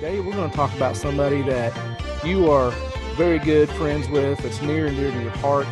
Today we're going to talk about somebody that you are very good friends with, that's near and dear to your heart.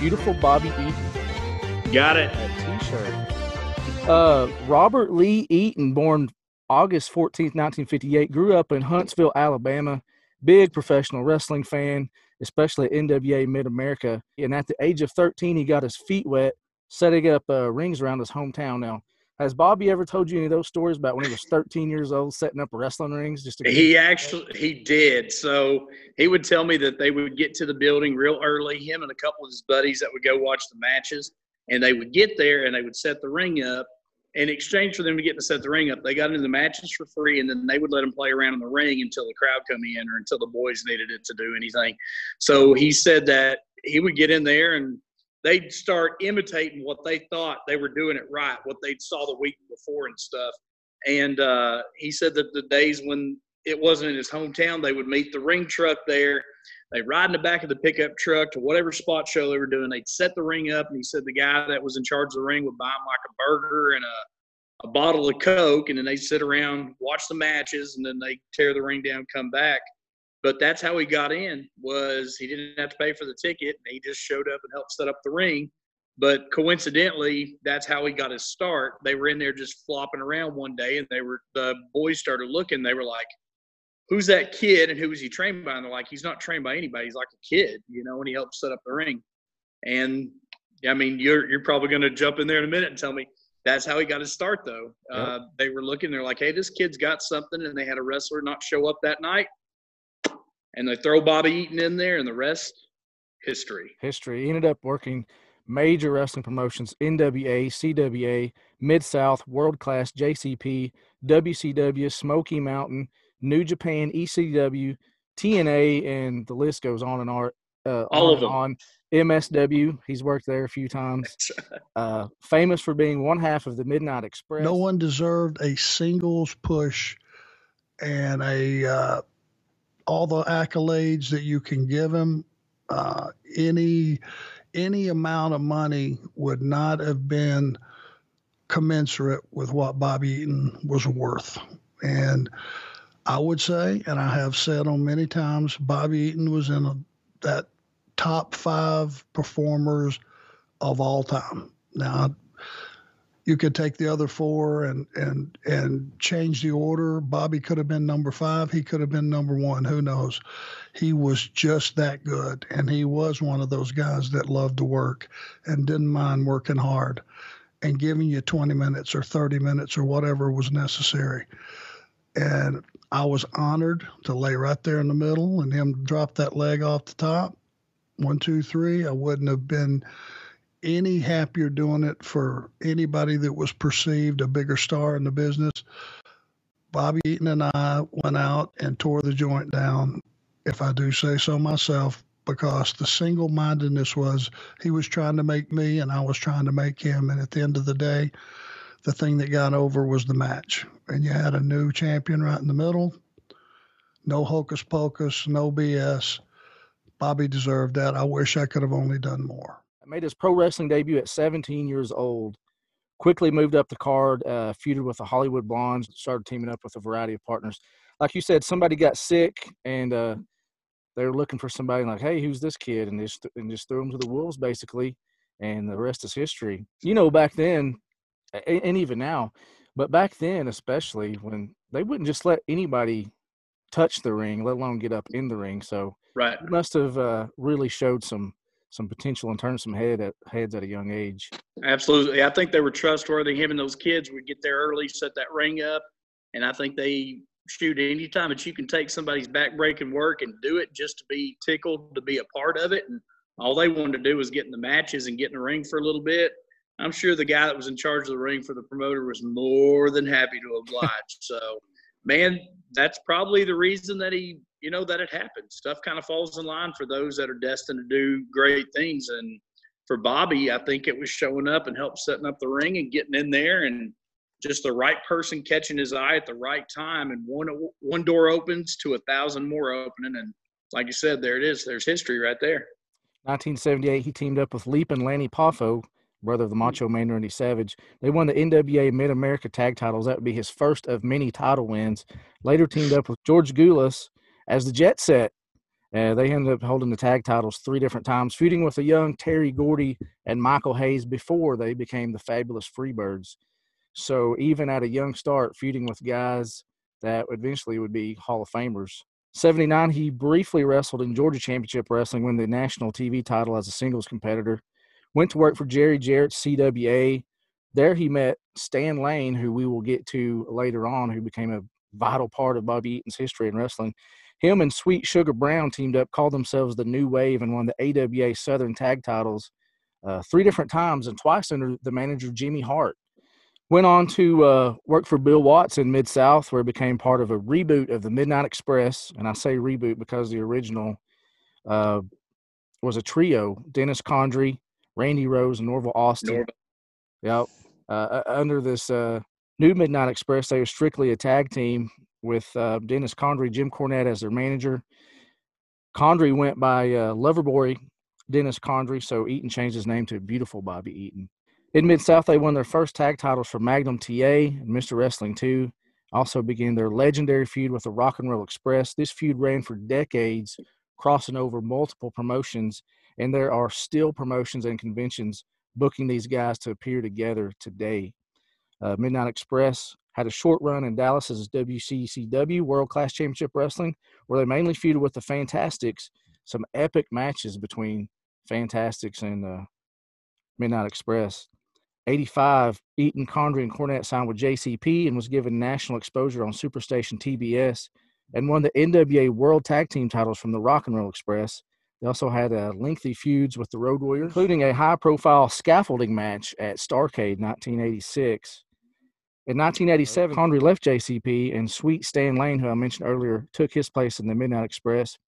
Beautiful Bobby Eaton. Got it. A t-shirt. Uh, Robert Lee Eaton, born August 14th, 1958, grew up in Huntsville, Alabama. Big professional wrestling fan, especially NWA Mid America. And at the age of 13, he got his feet wet setting up uh, rings around his hometown. Now, has Bobby ever told you any of those stories about when he was 13 years old setting up wrestling rings? Just to he actually he did. So he would tell me that they would get to the building real early. Him and a couple of his buddies that would go watch the matches, and they would get there and they would set the ring up. In exchange for them to get to set the ring up, they got into the matches for free, and then they would let them play around in the ring until the crowd come in or until the boys needed it to do anything. So he said that he would get in there and they'd start imitating what they thought they were doing it right, what they'd saw the week before and stuff. And uh, he said that the days when it wasn't in his hometown, they would meet the ring truck there. They'd ride in the back of the pickup truck to whatever spot show they were doing. They'd set the ring up, and he said the guy that was in charge of the ring would buy him like a burger and a, a bottle of Coke, and then they'd sit around, watch the matches, and then they tear the ring down, come back but that's how he got in was he didn't have to pay for the ticket and he just showed up and helped set up the ring. But coincidentally that's how he got his start. They were in there just flopping around one day and they were the boys started looking. They were like who's that kid and who was he trained by? And they're like he's not trained by anybody. He's like a kid you know and he helped set up the ring. And i mean you're you're probably going to jump in there in a minute and tell me that's how he got his start though. Yep. uh, they were looking they're like hey this kid's got something and they had a wrestler not show up that night and they throw Bobby Eaton in there, and the rest, history. History. He ended up working major wrestling promotions: NWA, CWA, Mid South, World Class, JCP, WCW, Smoky Mountain, New Japan, ECW, TNA, and the list goes on and on. Uh, All on of them. On MSW, he's worked there a few times. Uh, famous for being one half of the Midnight Express. No one deserved a singles push and a uh, all the accolades that you can give him. Uh, any any amount of money would not have been commensurate with what Bobby Eaton was worth. And I would say, and I have said on many times, Bobby Eaton was in a, that top five performers of all time. Now, you could take the other four and and and change the order. Bobby could have been number five. He could have been number one. Who knows? He was just that good, and he was one of those guys that loved to work and didn't mind working hard and giving you 20 minutes or 30 minutes or whatever was necessary. And I was honored to lay right there in the middle and him drop that leg off the top. One, two, three. I wouldn't have been any happier doing it for anybody that was perceived a bigger star in the business. Bobby Eaton and I went out and tore the joint down, if I do say so myself, because the single mindedness was he was trying to make me and I was trying to make him. And at the end of the day, the thing that got over was the match. And you had a new champion right in the middle. No hocus pocus, no BS. Bobby deserved that. I wish I could have only done more made his pro wrestling debut at 17 years old. Quickly moved up the card, uh, feuded with the Hollywood Blondes, started teaming up with a variety of partners. Like you said, somebody got sick, and uh, they were looking for somebody like, "Hey, who's this kid?" And just and just threw him to the wolves, basically. And the rest is history. You know, back then, and even now, but back then, especially when they wouldn't just let anybody touch the ring, let alone get up in the ring. So, right, must have uh, really showed some some potential and turn some head at, heads at a young age. Absolutely, I think they were trustworthy. Him and those kids would get there early, set that ring up, and I think they shoot anytime that you can take somebody's back breaking work and do it just to be tickled to be a part of it. And all they wanted to do was get in the matches and get in the ring for a little bit. I'm sure the guy that was in charge of the ring for the promoter was more than happy to oblige. so, man, that's probably the reason that he you know that it happens. Stuff kind of falls in line for those that are destined to do great things. And for Bobby, I think it was showing up and help setting up the ring and getting in there and just the right person catching his eye at the right time. And one one door opens to a thousand more opening. And like you said, there it is. There's history right there. 1978, he teamed up with Leaping Lanny Poffo, brother of the mm-hmm. Macho Man Randy Savage. They won the NWA Mid America Tag titles. That would be his first of many title wins. Later teamed up with George Gulas as the Jet Set. Uh, they ended up holding the tag titles three different times, feuding with a young Terry Gordy and Michael Hayes before they became the Fabulous Freebirds. So even at a young start, feuding with guys that eventually would be Hall of Famers. 79, he briefly wrestled in Georgia Championship Wrestling, won the national TV title as a singles competitor. Went to work for Jerry Jarrett's CWA. There he met Stan Lane, who we will get to later on, who became a vital part of Bobby Eaton's history in wrestling. Him and Sweet Sugar Brown teamed up, called themselves the New Wave, and won the AWA Southern Tag titles uh, three different times and twice under the manager Jimmy Hart. Went on to uh, work for Bill Watts in Mid South, where he became part of a reboot of the Midnight Express. And I say reboot because the original uh, was a trio: Dennis Condrey, Randy Rose, and Norval Austin. Norval. Yep. Uh, under this uh, new Midnight Express, they were strictly a tag team with uh, Dennis Condrey, Jim Cornette as their manager. Condrey went by uh, Loverboy Dennis Condrey, so Eaton changed his name to Beautiful Bobby Eaton. In Mid South, they won their first tag titles for Magnum TA and Mr. Wrestling 2. Also began their legendary feud with the Rock and Roll Express. This feud ran for decades, crossing over multiple promotions, and there are still promotions and conventions booking these guys to appear together today. Uh, Midnight Express had a short run in Dallas as WCCW World Class Championship Wrestling, where they mainly feuded with the Fantastics. Some epic matches between Fantastics and uh, Midnight Express. 85, Eaton, Condrey, and Cornette signed with JCP and was given national exposure on Superstation TBS and won the NWA World Tag Team titles from the Rock and Roll Express. They also had uh, lengthy feuds with the Road Warriors, including a high profile scaffolding match at Starcade 1986. In 1987, Condrey left JCP and Sweet Stan Lane, who I mentioned earlier, took his place in the Midnight Express.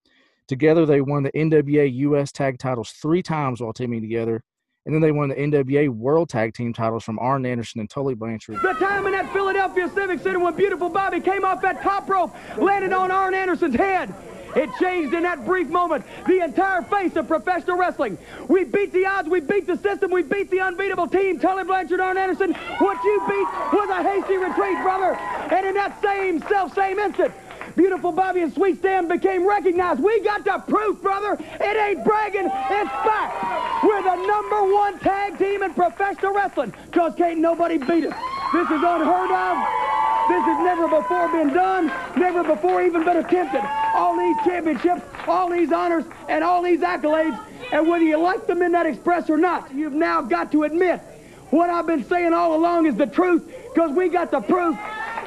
Together, they won the NWA US Tag titles three times while teaming together and then they won the NWA World Tag Team titles from Arn Anderson and Tully Blanchard. The time in that Philadelphia Civic Center when Beautiful Bobby came off that top rope, landed on Arn Anderson's head. It changed in that brief moment the entire face of professional wrestling. We beat the odds, we beat the system, we beat the unbeatable team. Tully Blanchard, Arn Anderson, what you beat was a hasty retreat, brother. And in that same self-same instant, Beautiful Bobby and Sweet Stan became recognized. We got the proof, brother. It ain't bragging, it's fact. We're the number one tag team in professional wrestling because can't nobody beat us. This is unheard of. This has never before been done, never before even been attempted. All these championships, all these honors, and all these accolades, and whether you like the Midnight Express or not, you've now got to admit what I've been saying all along is the truth because we got the proof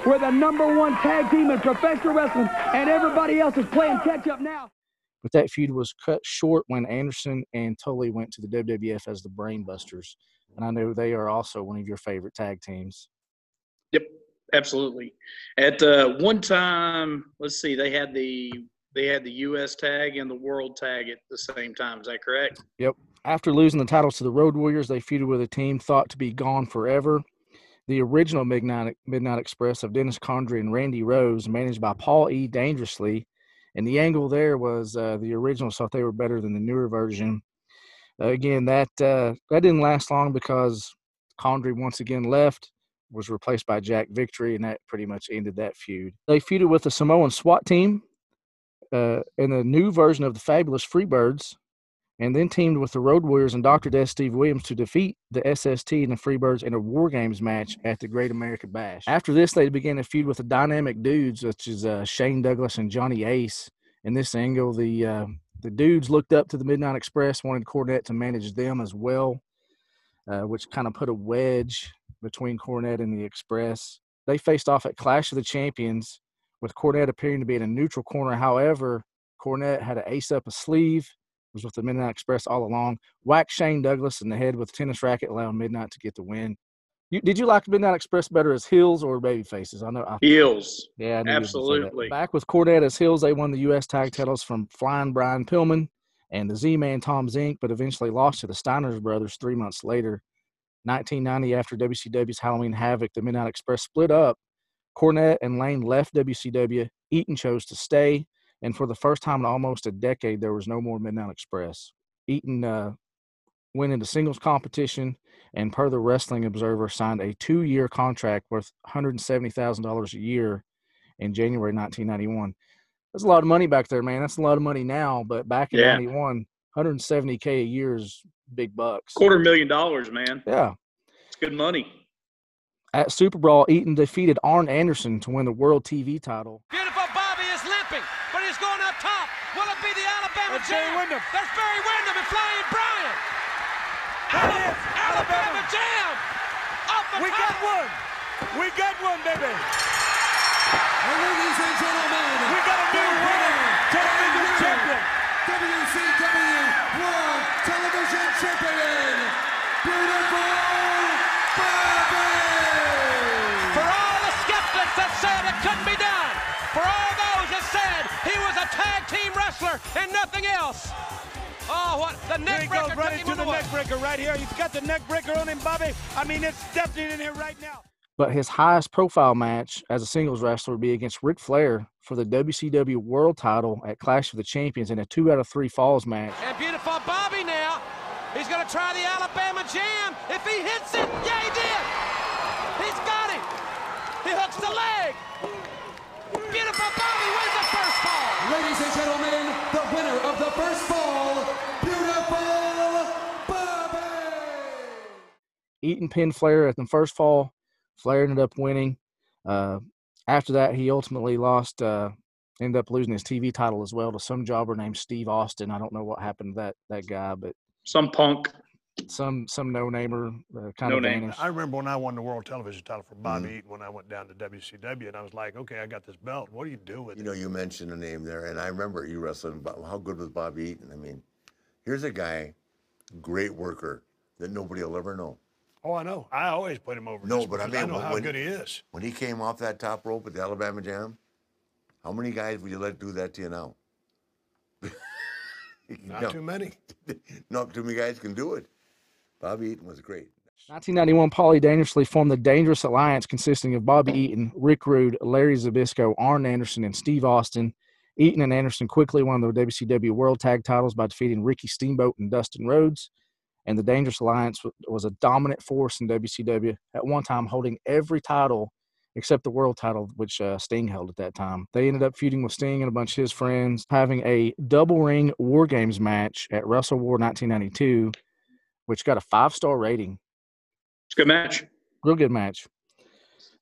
we're the number one tag team in professional wrestling, and everybody else is playing catch up now. But that feud was cut short when Anderson and Tully went to the WWF as the Brainbusters. And I know they are also one of your favorite tag teams. Yep, absolutely. At uh, one time, let's see, they had the they had the U.S. tag and the World tag at the same time. Is that correct? Yep. After losing the titles to the Road Warriors, they feuded with a team thought to be gone forever the original Midnight, Midnight Express of Dennis Condrey and Randy Rose, managed by Paul E. Dangerously. And the angle there was uh, the original thought they were better than the newer version. Uh, again, that uh, that didn't last long because Condrey once again left, was replaced by Jack Victory, and that pretty much ended that feud. They feuded with the Samoan SWAT team uh, in the new version of the Fabulous Freebirds and then teamed with the Road Warriors and Dr. Death Steve Williams to defeat the SST and the Freebirds in a War Games match at the Great American Bash. After this, they began a feud with the dynamic dudes such as uh, Shane Douglas and Johnny Ace. In this angle, the uh, the dudes looked up to the Midnight Express, wanted Cornette to manage them as well, uh, which kind of put a wedge between Cornette and the Express. They faced off at Clash of the Champions, with Cornette appearing to be in a neutral corner. However, Cornette had an ace up a sleeve was with the Midnight Express all along. Whacked Shane Douglas in the head with a tennis racket, allowing Midnight to get the win. You, did you like Midnight Express better as heels or baby faces? I know I, heels. Yeah, absolutely. Back with Cornette as heels, they won the U.S. tag titles from Flying Brian Pillman and the Z-Man Tom Zenk, but eventually lost to the Steiners brothers three months later. 1990, after WCW's Halloween Havoc, the Midnight Express split up. Cornette and Lane left WCW. Eaton chose to stay. And for the first time in almost a decade, there was no more Midnight Express. Eaton, uh, went into singles competition, and per the Wrestling Observer, signed a two-year contract worth $170,000 a year in January 1991. That's a lot of money back there, man. That's a lot of money now, but back in Yeah. '91, 170k a year is big bucks. Quarter million dollars, man. Yeah. It's good money. At Super Brawl, Eaton defeated Arn Anderson to win the World TV title. Beautiful Bobby is limping, but he's going up top. Will it be the Alabama That's Barry Jam? Windham. That's Barry Windham and Flying Brian. That is Alabama Jam. Off the We top. got one. We got one, baby. Ladies and gentlemen, We got a new world television champion. WCW World Television Champion, Beautiful and nothing else. Oh, what the Here neck he breaker goes right into the away. neck breaker right here. He's got the neck breaker on him, Bobby. I mean, it's definitely in here right now. But his highest profile match as a singles wrestler would be against Ric Flair for the WCW World title at Clash of the Champions in a two out of three falls match. And beautiful Bobby now. He's going to try the Alabama Jam. If he hits it, yeah, he did. He's got it. He hooks the leg. Beautiful Bobby wins the first fall. Ladies and gentlemen, the winner of the first fall, Beautiful Bobby! Eaton pinned Flair at the first fall. Flair ended up winning. Uh, after that, he ultimately lost, uh, ended up losing his TV title as well to some jobber named Steve Austin. I don't know what happened to that that guy, but Some punk. some some no namer uh, kind No of name. I remember when I won the world television title for Bobby Eaton when I went down to WCW, and I was like, okay, I got this belt. What do you do with You it? know, you mentioned a name there, and I remember you wrestling. But how good was Bobby Eaton? I mean, here's a guy, great worker that nobody will ever know. Oh, I know. I always put him over. No, but I because mean, know how when- good he is. When he came off that top rope at the Alabama Jam, how many guys would you let do that to you now? Not no, too many. not too many guys can do it. Bobby Eaton was great. 1991, Paulie dangerously formed the Dangerous Alliance consisting of Bobby Eaton, Rick Rude, Larry Zbyszko, Arn Anderson, and Steve Austin. Eaton and Anderson quickly won the WCW World Tag titles by defeating Ricky Steamboat and Dustin Rhodes. And the Dangerous Alliance was a dominant force in WCW, at one time holding every title except the world title, which uh, Sting held at that time. They ended up feuding with Sting and a bunch of his friends, having a double ring War Games match at Wrestle War 1992, which got a five star rating It's a good match. real good match.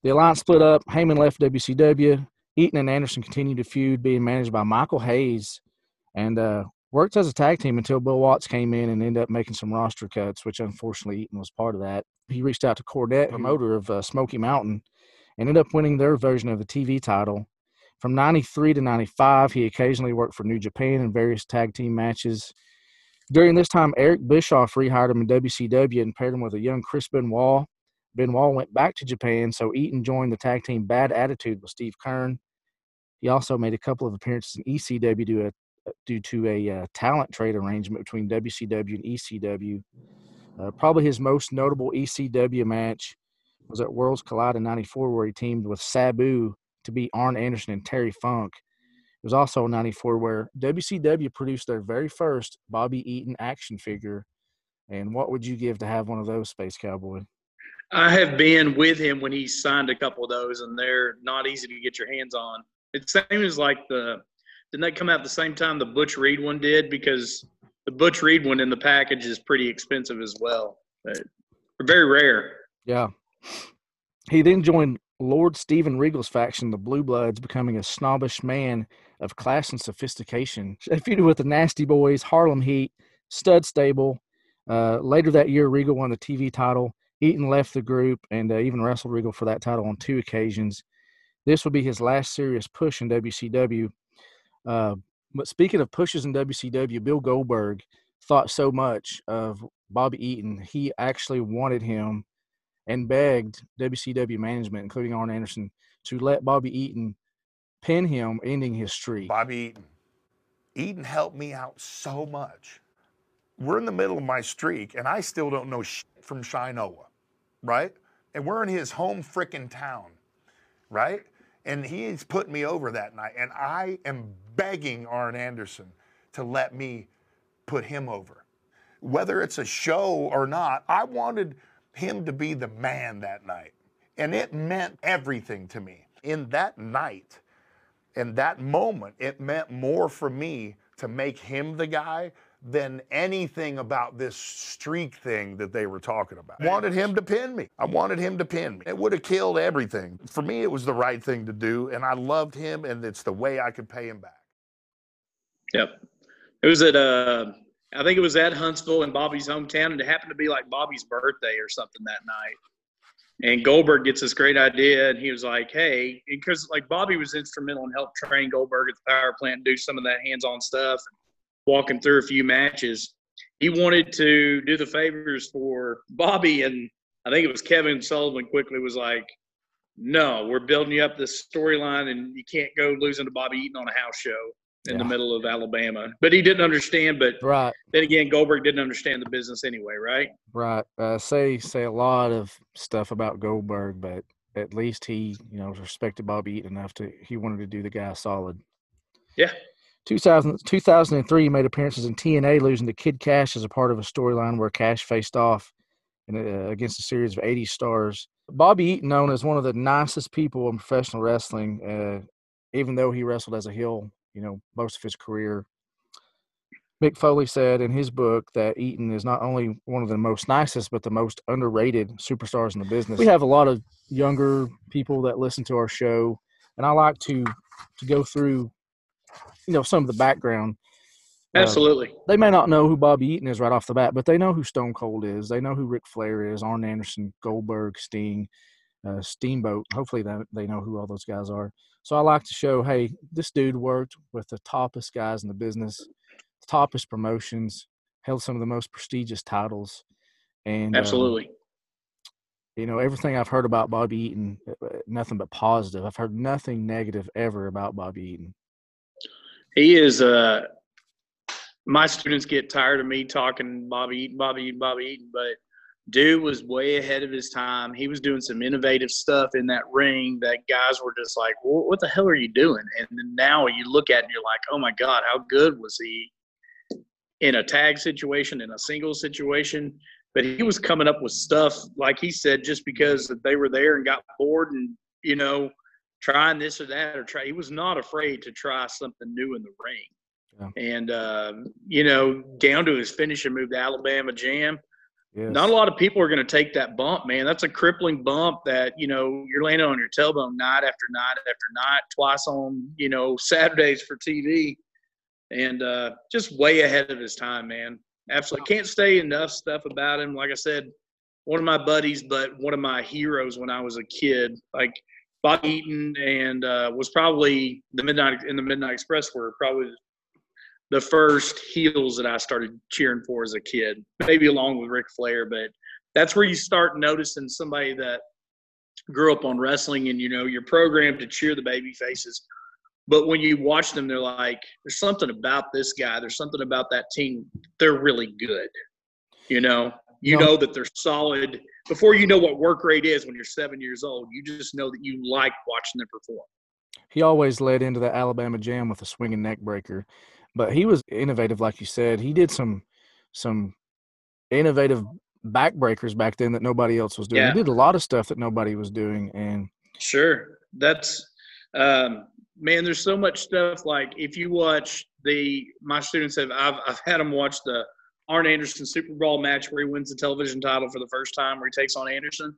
The alliance split up. Heyman left WCW. Eaton and Anderson continued to feud, being managed by Michael Hayes, and uh, worked as a tag team until Bill Watts came in and ended up making some roster cuts, which unfortunately Eaton was part of that. He reached out to Cornette, promoter of uh, Smoky Mountain, and ended up winning their version of the TV title. From 93 to 95, he occasionally worked for New Japan in various tag team matches. During this time, Eric Bischoff rehired him in WCW and paired him with a young Chris Benoit. Benoit went back to Japan, so Eaton joined the tag team Bad Attitude with Steve Keirn. He also made a couple of appearances in ECW due, to a uh, talent trade arrangement between WCW and ECW. Uh, probably his most notable ECW match was at Worlds Collide in '94, where he teamed with Sabu to beat Arn Anderson and Terry Funk. It was also in '94 where WCW produced their very first Bobby Eaton action figure. And what would you give to have one of those, Space Cowboy? I have been with him when he signed a couple of those, and they're not easy to get your hands on. It's same as like the didn't they come out the same time the Butch Reed one did? Because the Butch Reed one in the package is pretty expensive as well. But very rare. Yeah. He then joined Lord Steven Regal's faction, the Blue Bloods, becoming a snobbish man of class and sophistication. They feuded with the Nasty Boys, Harlem Heat, Stud Stable. Uh, later that year, Regal won the TV title. Eaton left the group and uh, even wrestled Regal for that title on two occasions. This would be his last serious push in WCW. Uh, but speaking of pushes in WCW, Bill Goldberg thought so much of Bobby Eaton, he actually wanted him and begged WCW management, including Arn Anderson, to let Bobby Eaton pin him, ending his streak. Bobby Eaton. Eaton helped me out so much. We're in the middle of my streak, and I still don't know shit from Shinola, right? And we're in his home frickin' town, right? And he's put me over that night, and I am begging Arn Anderson to let me put him over. whether it's a show or not, I wanted him to be the man that night. And it meant everything to me. In that night, in that moment, it meant more for me to make him the guy than anything about this streak thing that they were talking about. Wanted him to pin me. I wanted him to pin me. It would have killed everything. For me, it was the right thing to do, and I loved him, and it's the way I could pay him back. Yep. It was at uh I think it was at Huntsville in Bobby's hometown, and it happened to be like Bobby's birthday or something that night. And Goldberg gets this great idea, and he was like, "Hey," because like Bobby was instrumental in help train Goldberg at the power plant, and do some of that hands-on stuff, walking through a few matches. He wanted to do the favors for Bobby, and I think it was Kevin Sullivan. Quickly was like, "No, we're building you up this storyline, and you can't go losing to Bobby Eaton on a house show." in Yeah. the middle of Alabama. But he didn't understand. But Right, then again, Goldberg didn't understand the business anyway, right? right. Uh, say say a lot of stuff about Goldberg, but at least he, you know, respected Bobby Eaton enough to he wanted to do the guy solid. Yeah. 2000, 2003, he made appearances in TNA, losing to Kid Kash as a part of a storyline where Kash faced off in a, against a series of 80 stars. Bobby Eaton, known as one of the nicest people in professional wrestling, uh, even though he wrestled as a heel, you know, most of his career. Mick Foley said in his book that Eaton is not only one of the most nicest, but the most underrated superstars in the business. We have a lot of younger people that listen to our show, and I like to to go through, you know, some of the background. Uh, Absolutely. they may not know who Bobby Eaton is right off the bat, but they know who Stone Cold is. They know who Ric Flair is, Arn Anderson, Goldberg, Sting, uh, Steamboat. Hopefully, that they know who all those guys are. So I like to show, hey, this dude worked with the toppest guys in the business, the toppest promotions, held some of the most prestigious titles, and um, Absolutely. you know everything I've heard about Bobby Eaton, uh, uh, nothing but positive. I've heard nothing negative ever about Bobby Eaton. He is. Uh, my students get tired of me talking Bobby Eaton, Bobby Eaton, Bobby Eaton, but dude was way ahead of his time. He was doing some innovative stuff in that ring that guys were just like, well, "What the hell are you doing?" And then now you look at it and you're like, "Oh my God, how good was he?" In a tag situation, in a single situation, but he was coming up with stuff like he said, just because they were there and got bored, and you know, trying this or that, or try. He was not afraid to try something new in the ring. And um, you know, down to his finishing move, the Alabama Jam. Yes. Not a lot of people are going to take that bump, man. That's a crippling bump that you know you're landing on your tailbone night after night after night, twice on you know Saturdays for TV, and uh, just way ahead of his time, man. Absolutely can't say enough stuff about him. Like I said, one of my buddies, but one of my heroes when I was a kid. Like Bob Eaton and uh, was probably the Midnight in the Midnight Express were probably the first heels that I started cheering for as a kid, maybe along with Ric Flair. But that's where you start noticing somebody that grew up on wrestling and you know you're programmed to cheer the baby faces. But when you watch them, they're like, there's something about this guy. There's something about that team. They're really good. You know, you No. know that they're solid. Before you know what work rate is when you're seven years old, you just know that you like watching them perform. he always led into the Alabama Jam with a swinging neck breaker, but he was innovative, like you said. He did some some innovative backbreakers back then that nobody else was doing. Yeah. He did a lot of stuff that nobody was doing, and Sure. That's um man, there's so much stuff like if you watch the my students have I've I've had them watch the Arn Anderson Super Brawl match where he wins the television title for the first time where he takes on Anderson.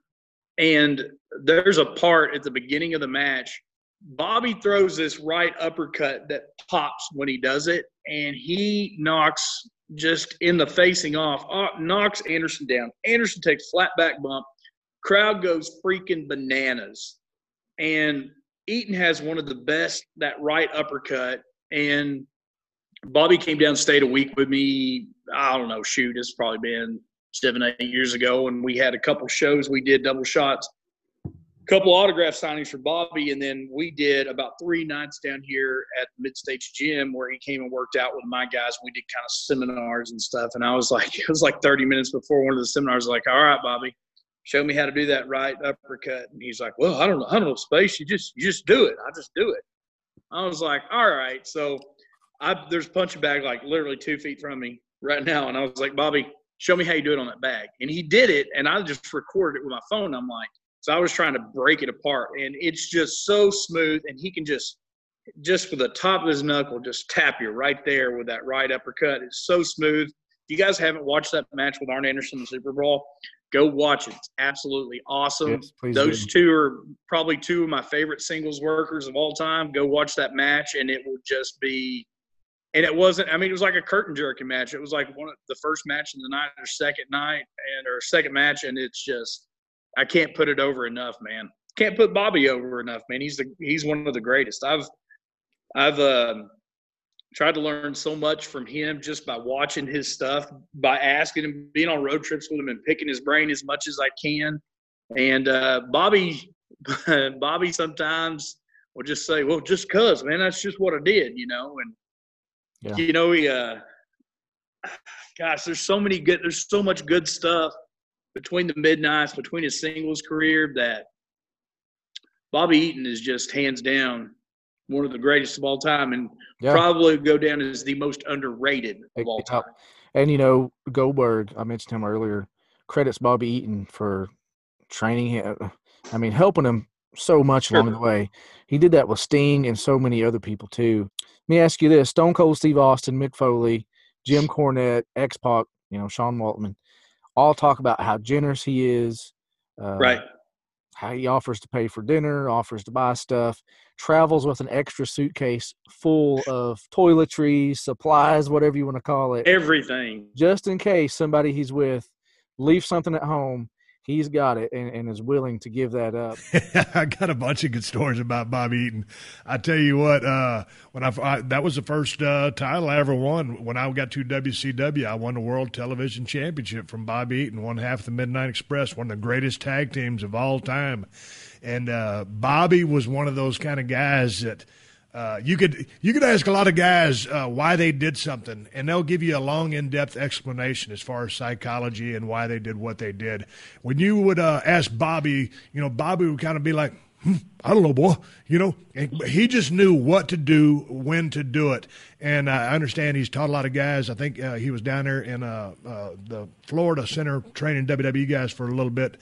And there's a part at the beginning of the match. Bobby throws this right uppercut that pops when he does it, and he knocks just in the facing off, uh, knocks Anderson down. Anderson takes flat back bump. Crowd goes freaking bananas and Eaton has one of the best that right uppercut. And Bobby came down, stayed a week with me. I don't know, shoot, it's probably been seven, eight years ago, and we had a couple shows. We did double shots, a couple autograph signings for Bobby, and then we did about three nights down here at Mid States Gym where he came and worked out with my guys. We did kind of seminars and stuff, and I was like, it was like 30 minutes before one of the seminars. Like, all right, Bobby, show me how to do that right uppercut. And he's like, well, I don't know, I don't know space. You just, you just do it. I just do it. I was like, all right. So I, there's a punching bag like literally two feet from me right now. And I was like, Bobby, show me how you do it on that bag. And he did it, and I just recorded it with my phone. I'm like, so I was trying to break it apart, and it's just so smooth, and he can just just with the top of his knuckle, just tap you right there with that right uppercut. It's so smooth. If you guys haven't watched that match with Arn Anderson in the Super Brawl, go watch it. It's absolutely awesome. Yes, Those do. two are probably two of my favorite singles workers of all time. Go watch that match, and it will just be. And it wasn't. I mean, it was like a curtain jerking match. It was like one of the first match in the night or second night and or second match, and it's just. I can't put it over enough, man. Can't put Bobby over enough, man. He's the he's one of the greatest. I've I've um, tried to learn so much from him just by watching his stuff, by asking him, being on road trips with him, and picking his brain as much as I can. And uh, Bobby, Bobby sometimes will just say, "Well, just cause, man, that's just what I did," you know. And Yeah. you know, he, uh, gosh, there's so many good, there's so much good stuff between the midnights, between his singles career that Bobby Eaton is just hands down one of the greatest of all time, and Yeah. probably go down as the most underrated of all time. And you know, Goldberg, I mentioned him earlier, credits Bobby Eaton for training him. I mean, helping him so much along the way. He did that with Sting and so many other people too. Me ask you this: Stone Cold Steve Austin, Mick Foley, Jim Cornette, X Pac, you know, Sean Waltman, all talk about how generous he is. Uh, Right. How he offers to pay for dinner, offers to buy stuff, travels with an extra suitcase full of toiletries, supplies, whatever you want to call it Everything. just in case somebody he's with leaves something at home, he's got it and, and is willing to give that up. I got a bunch of good stories about Bobby Eaton. I tell you what, uh, when I, I that was the first uh, title I ever won. When I got to WCW, I won the World Television Championship from Bobby Eaton. Won half the Midnight Express, one of the greatest tag teams of all time. And uh, Bobby was one of those kind of guys that. Uh, you could you could ask a lot of guys uh, why they did something, and they'll give you a long, in-depth explanation as far as psychology and why they did what they did. When you would uh, ask Bobby, you know, Bobby would kind of be like, hmm, "I don't know, boy," you know. He just knew what to do, when to do it. And I understand he's taught a lot of guys. I think uh, he was down there in uh, the Florida Center training WWE guys for a little bit,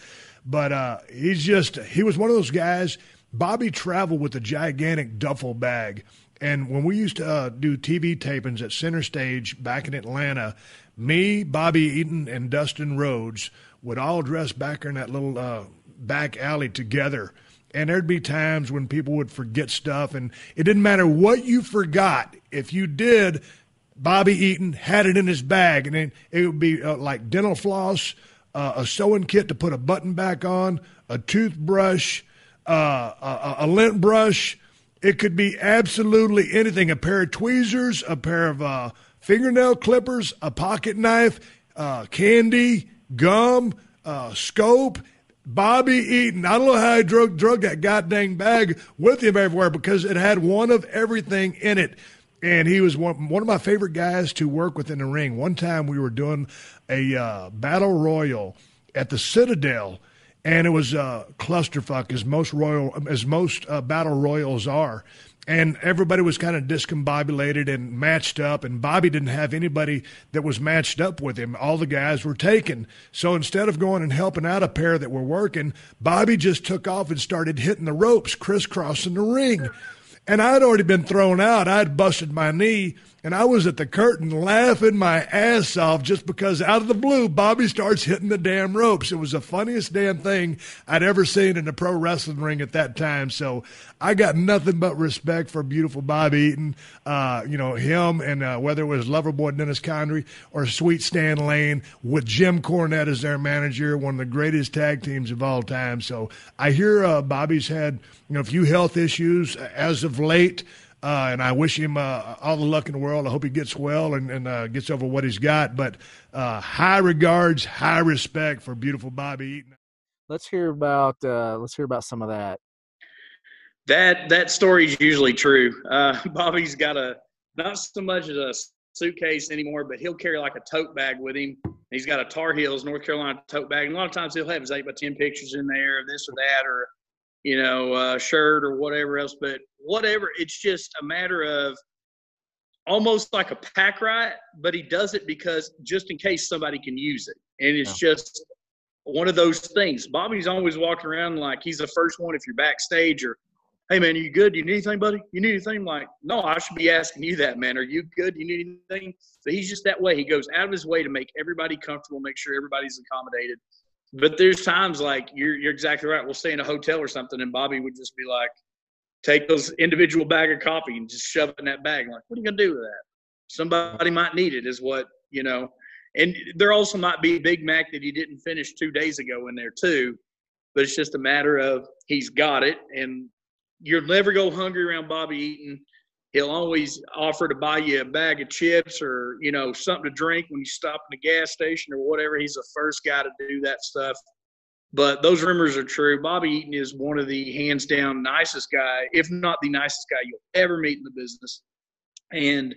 but he's just he was one of those guys. Bobby traveled with a gigantic duffel bag. And when we used to uh, do TV tapings at Center Stage back in Atlanta, me, Bobby Eaton, and Dustin Rhodes would all dress back in that little uh, back alley together. And there'd be times when people would forget stuff, and it didn't matter what you forgot. If you did, Bobby Eaton had it in his bag, and then it would be uh, like dental floss, uh, a sewing kit to put a button back on, a toothbrush, uh, a, a lint brush. It could be absolutely anything a pair of tweezers, a pair of uh, fingernail clippers, a pocket knife, uh, candy, gum, uh, scope. Bobby Eaton. I don't know how he drug, drug that goddamn bag with him everywhere because it had one of everything in it. And he was one, one of my favorite guys to work with in the ring. One time we were doing a uh, battle royal at the Citadel and it was a clusterfuck as most royal as most uh, battle royals are. And everybody was kind of discombobulated and matched up and bobby didn't have anybody that was matched up with him. All the guys were taken. So instead of going and helping out a pair that were working bobby just took off and started hitting the ropes crisscrossing the ring and I'd already been thrown out. I'd busted my knee, and I was at the curtain laughing my ass off just because out of the blue, Bobby starts hitting the damn ropes. It was the funniest damn thing I'd ever seen in a pro wrestling ring at that time. So I got nothing but respect for beautiful Bobby Eaton. Uh, you know, him and uh, whether it was Loverboy Dennis Condrey or Sweet Stan Lane with Jim Cornette as their manager, one of the greatest tag teams of all time. So I hear uh, Bobby's had you know a few health issues as of late. Uh, and I wish him uh, all the luck in the world. I hope he gets well and, and uh, gets over what he's got. But uh, high regards, high respect for beautiful Bobby Eaton. Let's hear about uh, let's hear about some of that. That that story's usually true. Uh, Bobby's got a not so much as a suitcase anymore, but he'll carry like a tote bag with him. He's got a Tar Heels North Carolina tote bag, and a lot of times he'll have his eight by ten pictures in there, this or that, or you know, uh, shirt or whatever else. But whatever, it's just a matter of almost like a pack riot, but he does it because just in case somebody can use it. And it's just one of those things. Bobby's always walking around like he's the first one if you're backstage or, hey man, are you good? Do You need anything, buddy? You need anything? Like, no, I should be asking you that, man. Are you good? Do You need anything? But he's just that way. He goes out of his way to make everybody comfortable, make sure everybody's accommodated. But there's times like you're you're exactly right. We'll stay in a hotel or something, and Bobby would just be like, take those individual bag of coffee and just shove it in that bag. like, what are you gonna do with that? Somebody might need it, is what you know. And there also might be Big Mac that he didn't finish two days ago in there too. But it's just a matter of he's got it, and you'll never go hungry around Bobby Eaton. He'll always offer to buy you a bag of chips or you know something to drink when you stop in the gas station or whatever. He's the first guy to do that stuff. But those rumors are true. Bobby Eaton is one of the hands down nicest guy, if not the nicest guy you'll ever meet in the business. And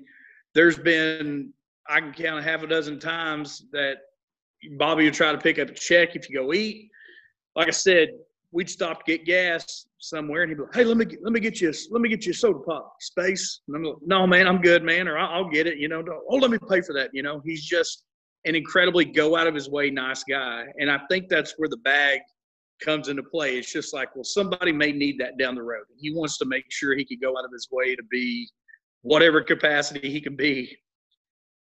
there's been I can count half a dozen times that Bobby would try to pick up a check if you go eat. Like I said, we'd stop to get gas somewhere, and he'd be like, "Hey, let me get, let me get you a, let me get you a soda pop, space." And I'm like, "No, man, I'm good, man, or I'll, I'll get it." You know, oh, let me pay for that. You know, he's just an incredibly go out of his way nice guy, and I think that's where the bag comes into play. It's just like, well, somebody may need that down the road. He wants to make sure he could go out of his way to be whatever capacity he can be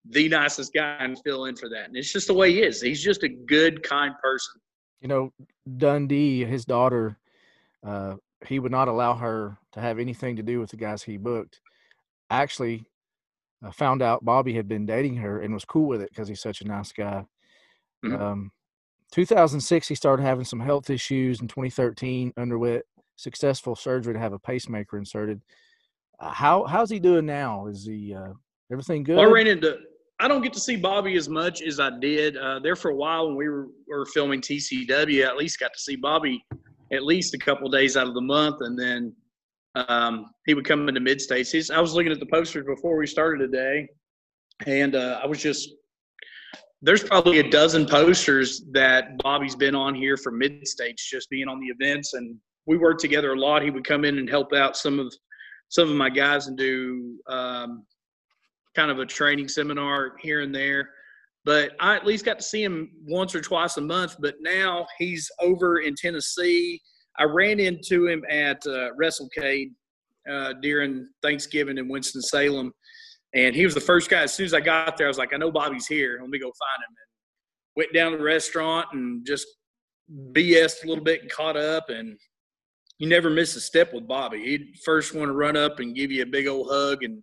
the nicest guy and fill in for that. And it's just the way he is. He's just a good, kind person. You know, Dundee, his daughter, uh, he would not allow her to have anything to do with the guys he booked. Actually, uh, found out Bobby had been dating her and was cool with it because he's such a nice guy. Mhm. Um, 2006, he started having some health issues. In 2013, underwent successful surgery to have a pacemaker inserted. Uh, how how's he doing now? Is he uh, everything good? Well, I ran into. I don't get to see Bobby as much as I did uh, there for a while when we were, were filming TCW. I at least got to see Bobby at least a couple days out of the month, and then um, he would come into mid states. I was looking at the posters before we started today, and uh, I was just there's probably a dozen posters that Bobby's been on here for mid states, just being on the events, and we worked together a lot. He would come in and help out some of some of my guys and do um, kind of a training seminar here and there. But I at least got to see him once or twice a month. But now he's over in Tennessee. I ran into him at uh, WrestleCade uh, during Thanksgiving in Winston Salem, and he was the first guy. As soon as I got there, I was like, "I know Bobby's here. Let me go find him." And went down to the restaurant and just BS'd a little bit and caught up. And you never miss a step with Bobby. He'd first want to run up and give you a big old hug, and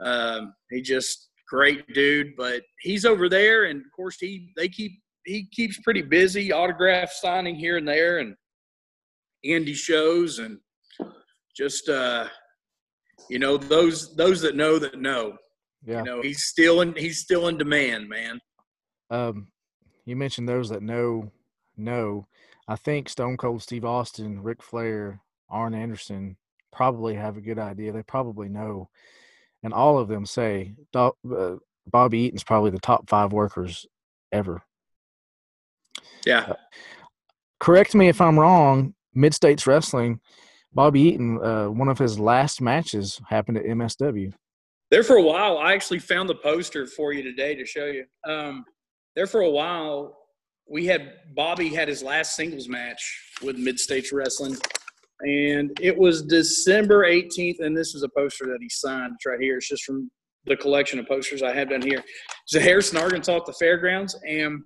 um, he just great dude. But he's over there, and of course he they keep he keeps pretty busy, autograph signing here and there, and indie shows, and just uh, you know those those that know that know. Yeah. You know he's still in he's still in demand, man. Um, you mentioned those that know know. I think Stone Cold Steve Austin, Ric Flair, Arn Anderson probably have a good idea. They probably know, and all of them say uh, Bobby Eaton's probably the top five workers ever. Yeah. Correct me if I'm wrong. Mid States Wrestling, Bobby Eaton, uh, one of his last matches happened at MSW. there for a while i actually found the poster for you today to show you um, there for a while we had bobby had his last singles match with mid-states wrestling and it was december 18th and this is a poster that he signed it's right here it's just from the collection of posters i have down here it's a harrison arkansas at the fairgrounds and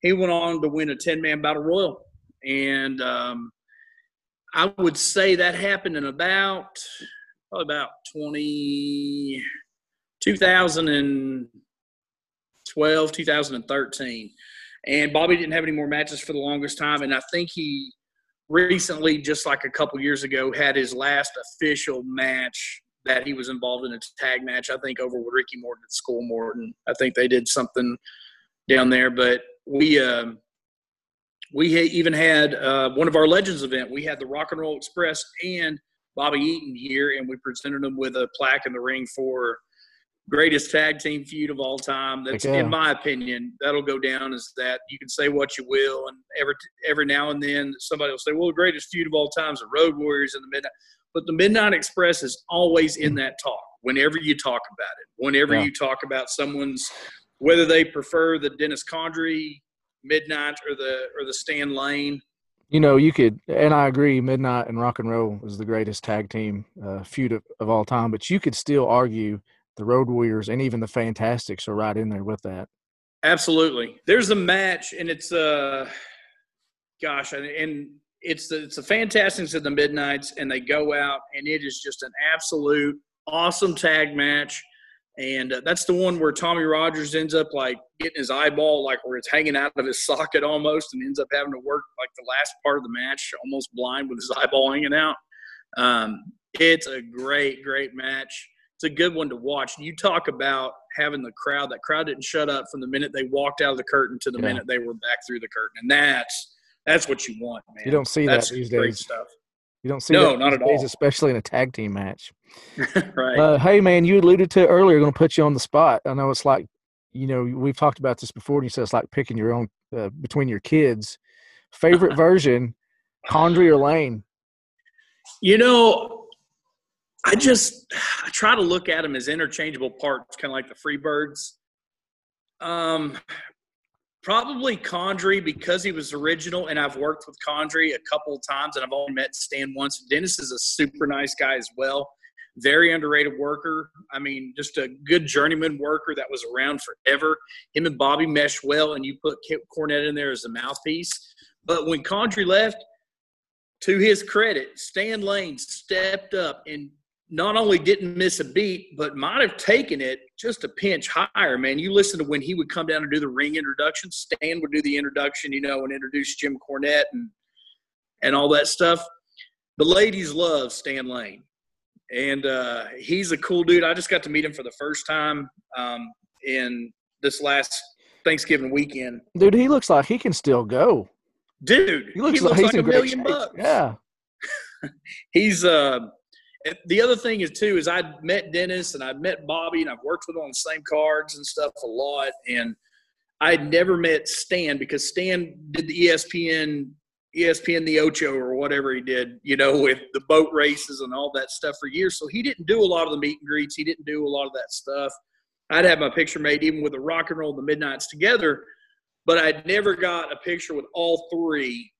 he went on to win a 10-man battle royal and um, i would say that happened in about probably about 20 2012, 2013. And Bobby didn't have any more matches for the longest time. And I think he recently, just like a couple years ago, had his last official match that he was involved in a tag match, I think, over with Ricky Morton at School Morton. I think they did something down there. But we, um, we even had uh, one of our Legends event. We had the Rock and Roll Express and Bobby Eaton here, and we presented them with a plaque in the ring for greatest tag team feud of all time. That's, yeah. in my opinion, that'll go down as that. You can say what you will, and every every now and then somebody will say, "Well, the greatest feud of all time is the Road Warriors and the Midnight." But the Midnight Express is always in that talk whenever you talk about it. Whenever Yeah. you talk about someone's, whether they prefer the Dennis Condrey Midnight or the or the Stan Lane. You know, you could, and I agree, Midnight and Rock and Roll is the greatest tag team uh, feud of, of all time. But you could still argue the Road Warriors and even the Fantastics are right in there with that. Absolutely. There's a match, and it's uh, gosh, and, and it's the it's the Fantastics and the Midnights, and they go out, and it is just an absolute awesome tag match. And uh, that's the one where Tommy Rogers ends up like getting his eyeball, like where it's hanging out of his socket almost, and ends up having to work like the last part of the match, almost blind with his eyeball hanging out. Um, it's a great, great match. It's a good one to watch. You talk about having the crowd. That crowd didn't shut up from the minute they walked out of the curtain to the Yeah. minute they were back through the curtain, and that's that's what you want, man. You don't see that's that these great days. stuff, You don't see No, that not at days, all. especially in a tag team match. right? Uh, hey, man, you alluded to earlier. Going to put you on the spot. I know it's like, you know, we've talked about this before, and you said it's like picking your own uh, between your kids. Favorite version, Condry or Lane? You know, I just I try to look at them as interchangeable parts, kind of like the Freebirds. Um, probably Condry because he was original, and I've worked with Condry a couple times, and I've only met Stan once. Dennis is a super nice guy as well. Very underrated worker. I mean, just a good journeyman worker that was around forever. Him and Bobby mesh well, and you put Kip Cornette in there as a mouthpiece. But when Condry left, to his credit, Stan Lane stepped up and not only didn't miss a beat, but might have taken it just a pinch higher, man. You listen to when he would come down and do the ring introduction. Stan would do the introduction, you know, and introduce Jim Cornette and and all that stuff. The ladies love Stan Lane, and uh, he's a cool dude. I just got to meet him for the first time um, in this last Thanksgiving weekend. Dude, he looks like he can still go. Dude, He looks, like, he's like in a million shape. bucks. Yeah. he's uh the other thing is too is I'd met Dennis and I'd met Bobby and I've worked with them on the same cards and stuff a lot and I'd never met Stan because Stan did the ESPN ESPN the Ocho or whatever he did, you know, with the boat races and all that stuff for years. So he didn't do a lot of the meet and greets. He didn't do a lot of that stuff. I'd have my picture made even with the rock and roll the midnights together, but I'd never got a picture with all three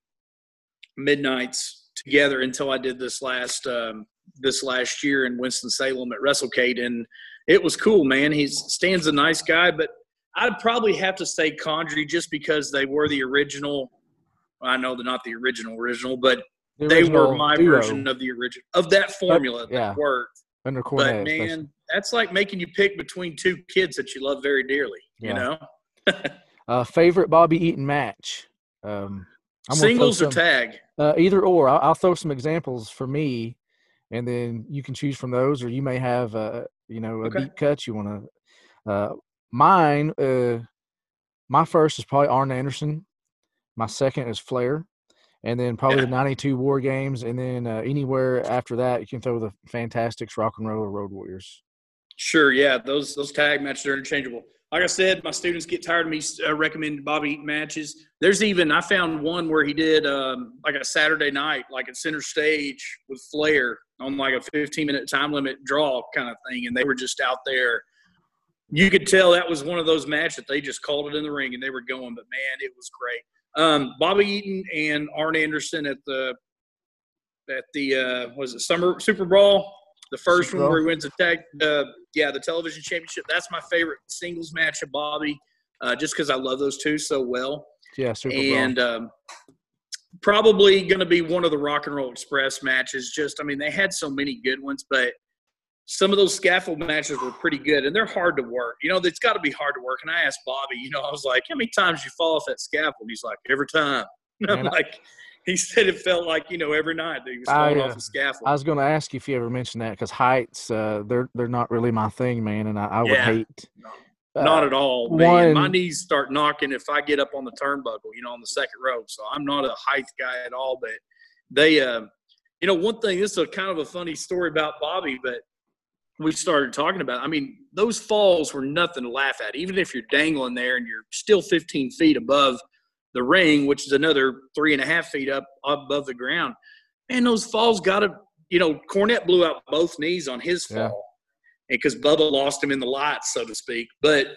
midnights together until I did this last um, this last year in Winston Salem at WrestleCade, and it was cool, man. He's Stan's a nice guy, but I'd probably have to say Condry just because they were the original. I know they're not the original original, but The they were my duo version of the original of that formula yeah. that worked. under But Cornette. especially. man, that's like making you pick between two kids that you love very dearly. You Yeah. know, Uh, favorite Bobby Eaton match? Um, I'm singles or tag. Uh, either or. I'll, I'll throw some examples for me, and then you can choose from those, or you may have, uh, you know, a Okay. deep cut you want to. Uh, mine, uh, my first is probably Arn Anderson. My second is Flair, and then probably the '92 War Games, and then uh, anywhere after that, you can throw the Fantastics, Rock and Roll, or Road Warriors. Sure, yeah, those those tag matches are interchangeable. Like I said, my students get tired of me uh, recommending Bobby Eaton matches. There's even I found one where he did um, like a Saturday night, like at center stage with Flair on like a 15 minute time limit draw kind of thing, and they were just out there. You could tell that was one of those matches that they just called it in the ring and they were going, but man, it was great. Um, Bobby Eaton and Arn Anderson at the at the uh, was it summer Super Brawl, the first Super one where he wins the tag, uh, yeah, the television championship. That's my favorite singles match of Bobby, uh, just because I love those two so well. Yeah, Super Brawl. and um, probably going to be one of the Rock and Roll Express matches. Just, I mean, they had so many good ones, but some of those scaffold matches were pretty good, and they're hard to work. You know, it's got to be hard to work. And I asked Bobby, you know, I was like, "How many times you fall off that scaffold?" He's like, "Every time." And I'm Man, like, he said it felt like you know every night that he was I, uh, off the scaffold. I was going to ask you if you ever mentioned that because heights, uh, they're they're not really my thing, man, and I, I would Yeah. hate. Not uh, at all, man. My knees start knocking if I get up on the turnbuckle, you know, on the second row. So I'm not a height guy at all. But they, uh, you know, one thing. This is a kind of a funny story about Bobby, but we started talking about. I mean, those falls were nothing to laugh at. Even if you're dangling there and you're still 15 feet above the ring, which is another three and a half feet up above the ground. Man, those falls got to. You know, Cornette blew out both knees on his Yeah. Because Bubba lost him in the lights, so to speak. But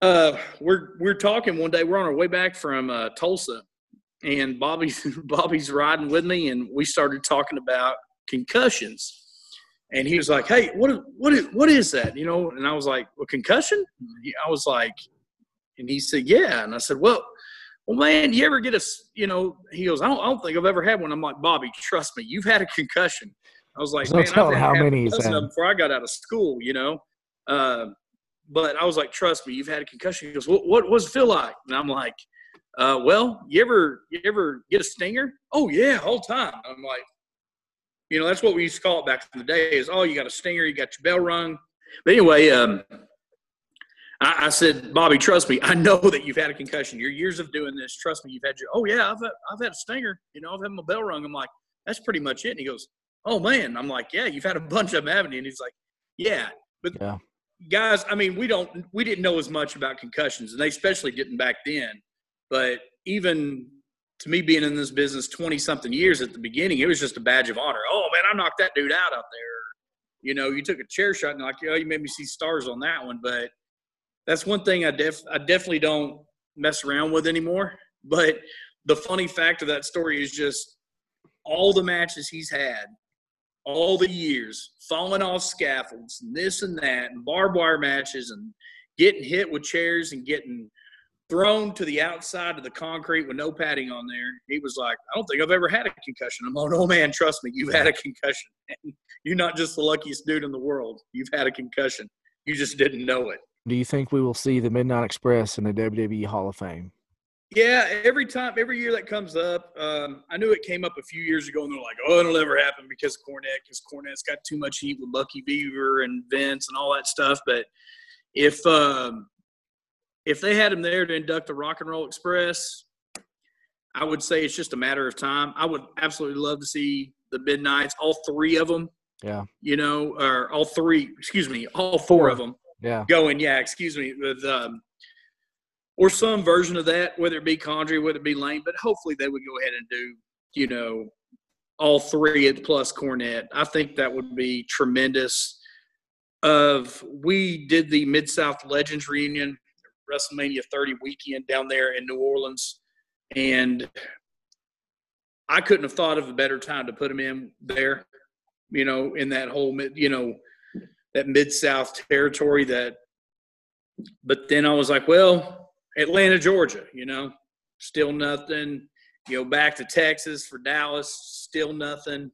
uh, we're we're talking one day. We're on our way back from uh, Tulsa, and Bobby's Bobby's riding with me, and we started talking about concussions. And he was like, "Hey, what what is what is that?" You know, and I was like, "A concussion?" I was like, and he said, "Yeah," and I said, "Well." Well, man, you ever get a, you know, he goes, I don't, I don't think I've ever had one. I'm like, Bobby, trust me, you've had a concussion. I was like, no man, I've telling how many he's had. before I got out of school, you know. Uh, but I was like, trust me, you've had a concussion. He goes, what, what does it feel like? And I'm like, uh, well, you ever, you ever get a stinger? Oh yeah, whole time. I'm like, you know, that's what we used to call it back in the day. Is oh, you got a stinger, you got your bell rung. But anyway, um, I, I said, Bobby, trust me, I know that you've had a concussion. Your years of doing this, trust me, you've had your. Oh yeah, I've had, I've had a stinger. You know, I've had my bell rung. I'm like, that's pretty much it. And he goes, oh man. I'm like, yeah, you've had a bunch of them, haven't you? And he's like, yeah, but Yeah. guys, I mean, we don't, we didn't know as much about concussions, and they especially didn't back then. But even to me, being in this business twenty something years at the beginning, it was just a badge of honor. Oh man, I knocked that dude out out there. You know, you took a chair shot and like, oh, you made me see stars on that one. But that's one thing I def, I definitely don't mess around with anymore. But the funny fact of that story is just all the matches he's had all the years, falling off scaffolds, and this and that, and barbed wire matches, and getting hit with chairs and getting thrown to the outside of the concrete with no padding on there. He was like, I don't think I've ever had a concussion. I'm like, oh man, trust me, you've had a concussion. You're not just the luckiest dude in the world. You've had a concussion. You just didn't know it. Do you think we will see the Midnight Express in the WWE Hall of Fame? Yeah, every time, every year that comes up, um, I knew it came up a few years ago, and they're like, "Oh, it'll never happen because of Cornette, because Cornette's got too much heat with Bucky Beaver and Vince and all that stuff." But if um, if they had him there to induct the Rock and Roll Express, I would say it's just a matter of time. I would absolutely love to see the Midnights, all three of them. Yeah. You know, or all three. Excuse me, all four, Four. of them Yeah. going, yeah, excuse me, with um, or some version of that, whether it be Condry, whether it be Lane, but hopefully they would go ahead and do, you know, all three plus Cornette. I think that would be tremendous. Of we did the Mid South Legends reunion, WrestleMania 30 weekend down there in New Orleans, and I couldn't have thought of a better time to put him in there. You know, in that whole, you know, that mid South territory that but then I was like, well, Atlanta, Georgia, you know, still nothing. You know, back to Texas for Dallas, still nothing.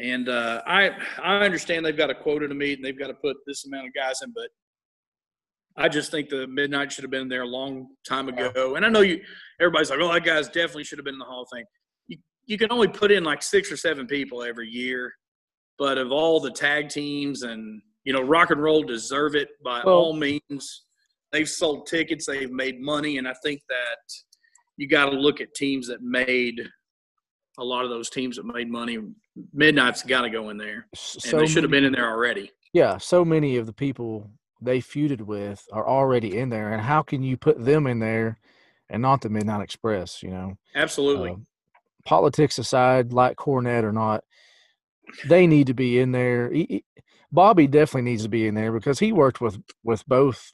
And uh, I I understand they've got a quota to meet and they've got to put this amount of guys in, but I just think the midnight should have been there a long time ago. And I know you everybody's like, oh, that guy's definitely should have been in the Hall of Fame. You you can only put in like six or seven people every year, but of all the tag teams and you know, rock and roll deserve it by Well- all means. They've sold tickets, they've made money, and I think that you got to look at teams that made a lot of those teams that made money. Midnight's got to go in there, and they should have been in there already. Yeah, so many of the people they feuded with are already in there, and how can you put them in there and not the Midnight Express? You know, Absolutely. Um, politics aside, like Cornette or not, they need to be in there. He- he- Bobby definitely needs to be in there because he worked with with both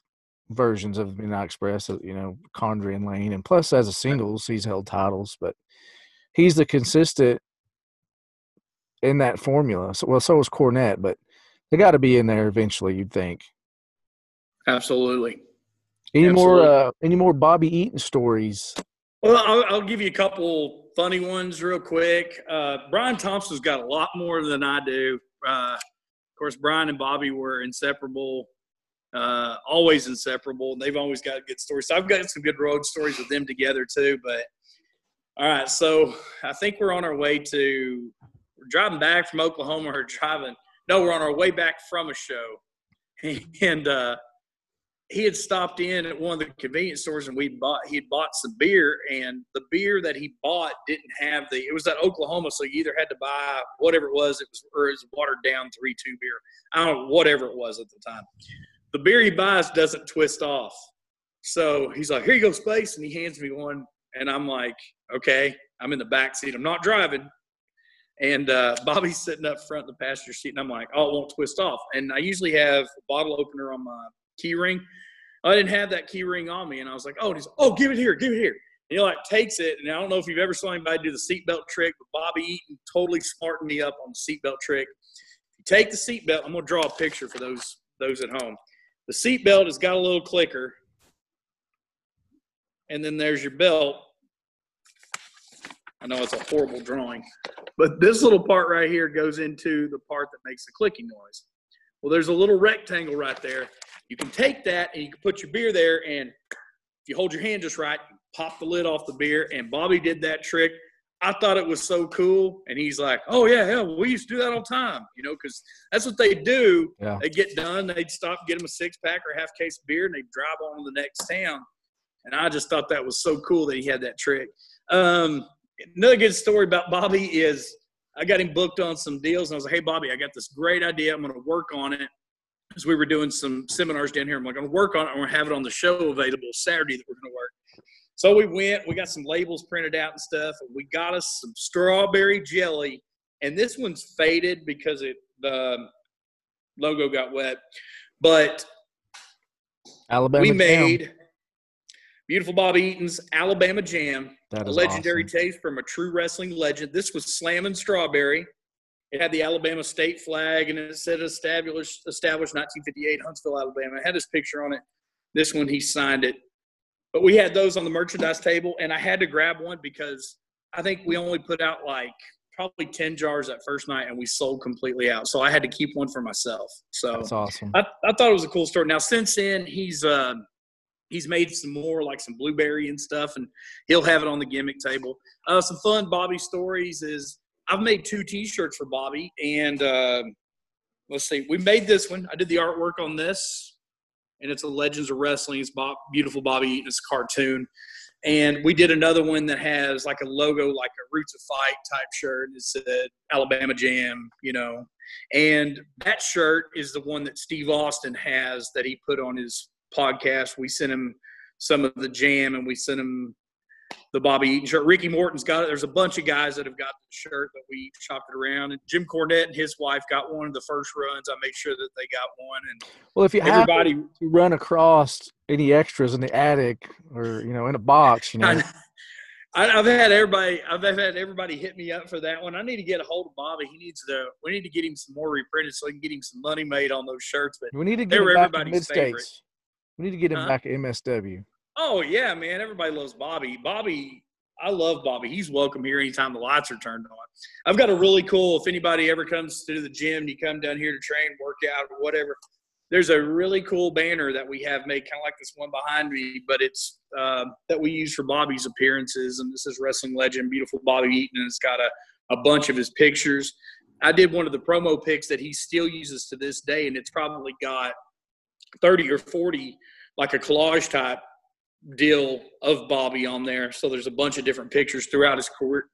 versions of Midnight Express. uh, You know, Condry and Lane, and plus as a singles, he's held titles, but he's the consistent in that formula. So, well, so is Cornette, but they got to be in there eventually. You'd think. Absolutely. Any more? Uh, any more Bobby Eaton stories? Well, I'll, I'll give you a couple funny ones real quick. Uh, Brian Thompson's got a lot more than I do. Uh, of course, Brian and Bobby were inseparable, uh, always inseparable. And they've always got good stories. So I've got some good road stories with them together too. But all right, so I think we're on our way to we're driving back from Oklahoma or driving. No, we're on our way back from a show, and uh, he had stopped in at one of the convenience stores and we bought he had bought some beer and the beer that he bought didn't have the it was at Oklahoma so you either had to buy whatever it was it was or it was watered down three two beer I don't know whatever it was at the time the beer he buys doesn't twist off so he's like here you go space and he hands me one and I'm like okay I'm in the back seat I'm not driving And uh, Bobby's sitting up front in the passenger seat, and I'm like, oh, it won't twist off. And I usually have a bottle opener on my key ring. I didn't have that key ring on me, and I was like, oh, and he's, oh, give it here, give it here. And he like takes it, and I don't know if you've ever saw anybody do the seatbelt trick, but Bobby Eaton totally smartened me up on the seatbelt trick. You take the seatbelt. I'm gonna draw a picture for those those at home. The seatbelt has got a little clicker, and then there's your belt. I know it's a horrible drawing, but this little part right here goes into the part that makes the clicking noise. Well, there's a little rectangle right there. You can take that and you can put your beer there, and if you hold your hand just right, pop the lid off the beer. And Bobby did that trick. I thought it was so cool. And he's like, oh, yeah, hell, we used to do that all the time, you know, because that's what they do. Yeah. They get done, they'd stop, get them a six pack or half case of beer, and they'd drive on to the next town. And I just thought that was so cool that he had that trick. Um, another good story about Bobby is I got him booked on some deals, and I was like, hey, Bobby, I got this great idea. I'm going to work on it. Because we were doing some seminars down here. I'm like, I'm going to work on it. I'm going to have it on the show available Saturday that we're going to work. So we went, we got some labels printed out and stuff. And we got us some strawberry jelly. And this one's faded because it the um, logo got wet. But Alabama. we Jam. made beautiful Bobby Eaton's Alabama Jam, a legendary awesome. taste from a true wrestling legend. This was Slammin' Strawberry. It had the Alabama state flag and it said established established 1958 Huntsville, Alabama. It had his picture on it. This one he signed it. But we had those on the merchandise table, and I had to grab one because I think we only put out like probably 10 jars that first night and we sold completely out. So I had to keep one for myself. So That's awesome. I, I thought it was a cool story. Now since then he's uh, he's made some more like some blueberry and stuff, and he'll have it on the gimmick table. Uh, some fun Bobby stories is I've made two T-shirts for Bobby, and uh, let's see, we made this one. I did the artwork on this, and it's a Legends of Wrestling. It's Bob, beautiful Bobby Eaton. It's a cartoon. And we did another one that has like a logo, like a Roots of Fight type shirt. It said Alabama Jam, you know. And that shirt is the one that Steve Austin has that he put on his podcast. We sent him some of the jam and we sent him the Bobby Eaton shirt. Ricky Morton's got it. There's a bunch of guys that have got the shirt that we shopped it around. And Jim Cornette and his wife got one of the first runs. I made sure that they got one. And Well, if you everybody, to run across any extras in the attic or you know in a box, you know, I, I've had everybody. I've had everybody hit me up for that one. I need to get a hold of Bobby. He needs to. We need to get him some more reprinted so he can get him some money made on those shirts. But we need to get him back everybody's mid favorite. states. We need to get him Huh? back at MSW. Oh yeah, man! Everybody loves Bobby. Bobby, I love Bobby. He's welcome here anytime the lights are turned on. I've got a really cool. If anybody ever comes to the gym, you come down here to train, work out, or whatever. There's a really cool banner that we have made, kind of like this one behind me, but it's uh, that we use for Bobby's appearances. And this is wrestling legend, beautiful Bobby Eaton, and it's got a, a bunch of his pictures. I did one of the promo pics that he still uses to this day, and it's probably got 30 or 40 like a collage type deal of Bobby on there. So there's a bunch of different pictures throughout his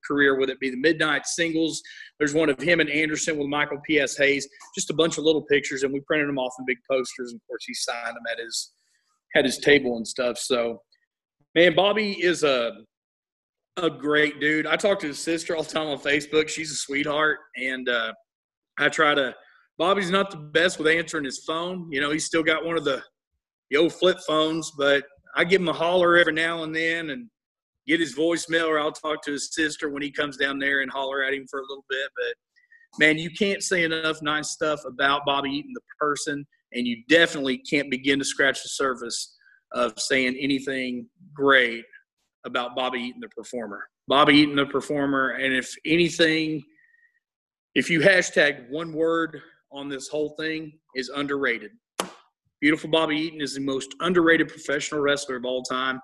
career, whether it be the midnight singles. There's one of him and Anderson with Michael P.S. Hayes, just a bunch of little pictures, and we printed them off in big posters. And of course, he signed them at his had his table and stuff. So, man, Bobby is a a great dude. I talk to his sister all the time on Facebook. She's a sweetheart, and uh, I try to. Bobby's not the best with answering his phone. You know, he's still got one of the the old flip phones, but I give him a holler every now and then and get his voicemail, or I'll talk to his sister when he comes down there and holler at him for a little bit. But man, you can't say enough nice stuff about Bobby Eaton, the person, and you definitely can't begin to scratch the surface of saying anything great about Bobby Eaton, the performer. Bobby Eaton, the performer, and if anything, if you hashtag one word on this whole thing, is underrated. Beautiful Bobby Eaton is the most underrated professional wrestler of all time.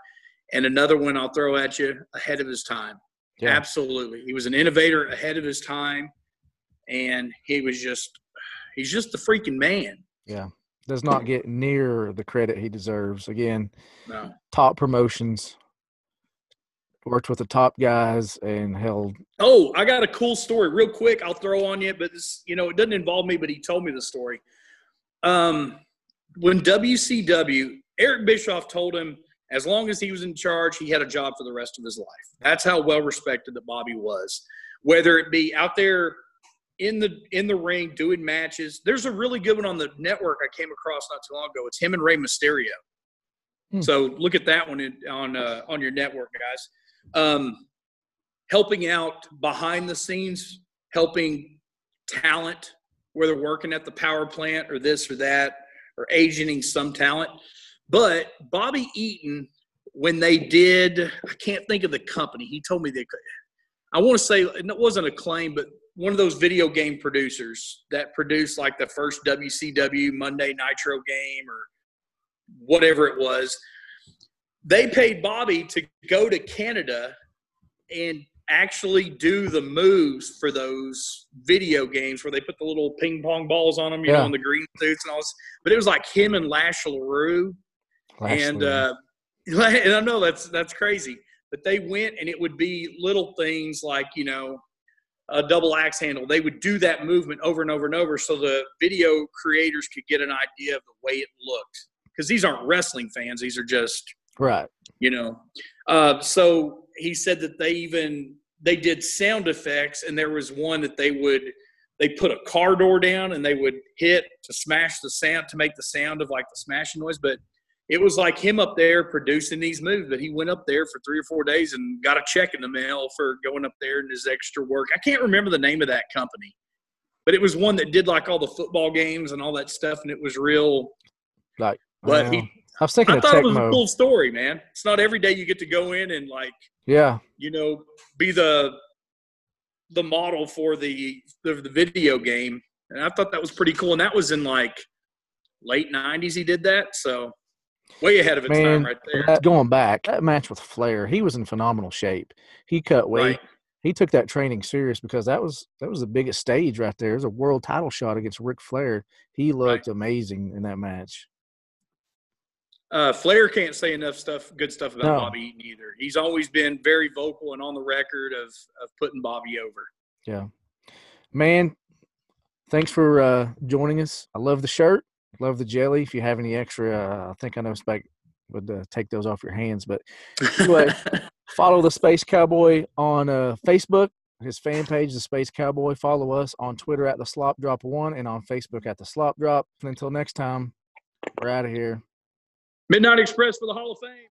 And another one I'll throw at you ahead of his time. Yeah. Absolutely. He was an innovator ahead of his time. And he was just, he's just the freaking man. Yeah, does not get near the credit he deserves. Again, No. top promotions, worked with the top guys, and held. Oh, I got a cool story real quick. I'll throw on you, but this, you know, it doesn't involve me, but he told me the story. Um, when WCW, Eric Bischoff told him, As long as he was in charge, he had a job for the rest of his life. That's how well respected that Bobby was. Whether it be out there in the in the ring doing matches. There's a really good one on the network I came across not too long ago. It's him and Rey Mysterio. Hmm. So look at that one in, on uh, on your network, guys. Um, helping out behind the scenes, helping talent whether working at the power plant or this or that, or agenting some talent. But Bobby Eaton, when they did, I can't think of the company. He told me they could. I want to say it wasn't Acclaim, but one of those video game producers that produced like the first WCW Monday Nitro game or whatever it was. They paid Bobby to go to Canada and actually do the moves for those video games where they put the little ping pong balls on them, you Yeah. know, on the green suits and all this. But it was like him and Lash LeRoux and Lashley. uh, and I know that's that's crazy, but they went and it would be little things like you know a double axe handle. They would do that movement over and over and over, so the video creators could get an idea of the way it looked. Because these aren't wrestling fans; these are just right. you know. Uh, so he said that they even they did sound effects, and there was one that they would they put a car door down and they would hit to smash the sound to make the sound of like the smashing noise, but it was like him up there producing these moves. But he went up there for three or four days and got a check in the mail for going up there and his extra work. I can't remember the name of that company, but it was one that did like all the football games and all that stuff, and it was real. Like, But well, he, I was thinking I thought it was a cool story, man. It's not every day you get to go in and like Yeah, you know be the the model for the the, the video game, and I thought that was pretty cool. And that was in like late '90s. He did that, so way ahead of its man. time, right there. that- going back, that match with Flair, he was in phenomenal shape. He cut weight. Right. He took that training serious because that was that was the biggest stage right there. It was a world title shot against Ric Flair. He looked amazing in that match. Uh, Flair can't say enough stuff, good stuff about No. Bobby Eaton either. He's always been very vocal and on the record of of putting Bobby over. Yeah. Man, thanks for uh, joining us. I love the shirt. Love the jelly. If you have any extra, uh, I think I know Spec would uh, take those off your hands. But anyway, follow the Space Cowboy on uh, Facebook, his fan page, the Space Cowboy. Follow us on Twitter at the Slop Drop One and on Facebook at the Slop Drop. And until next time, we're out of here. Midnight Express for the Hall of Fame.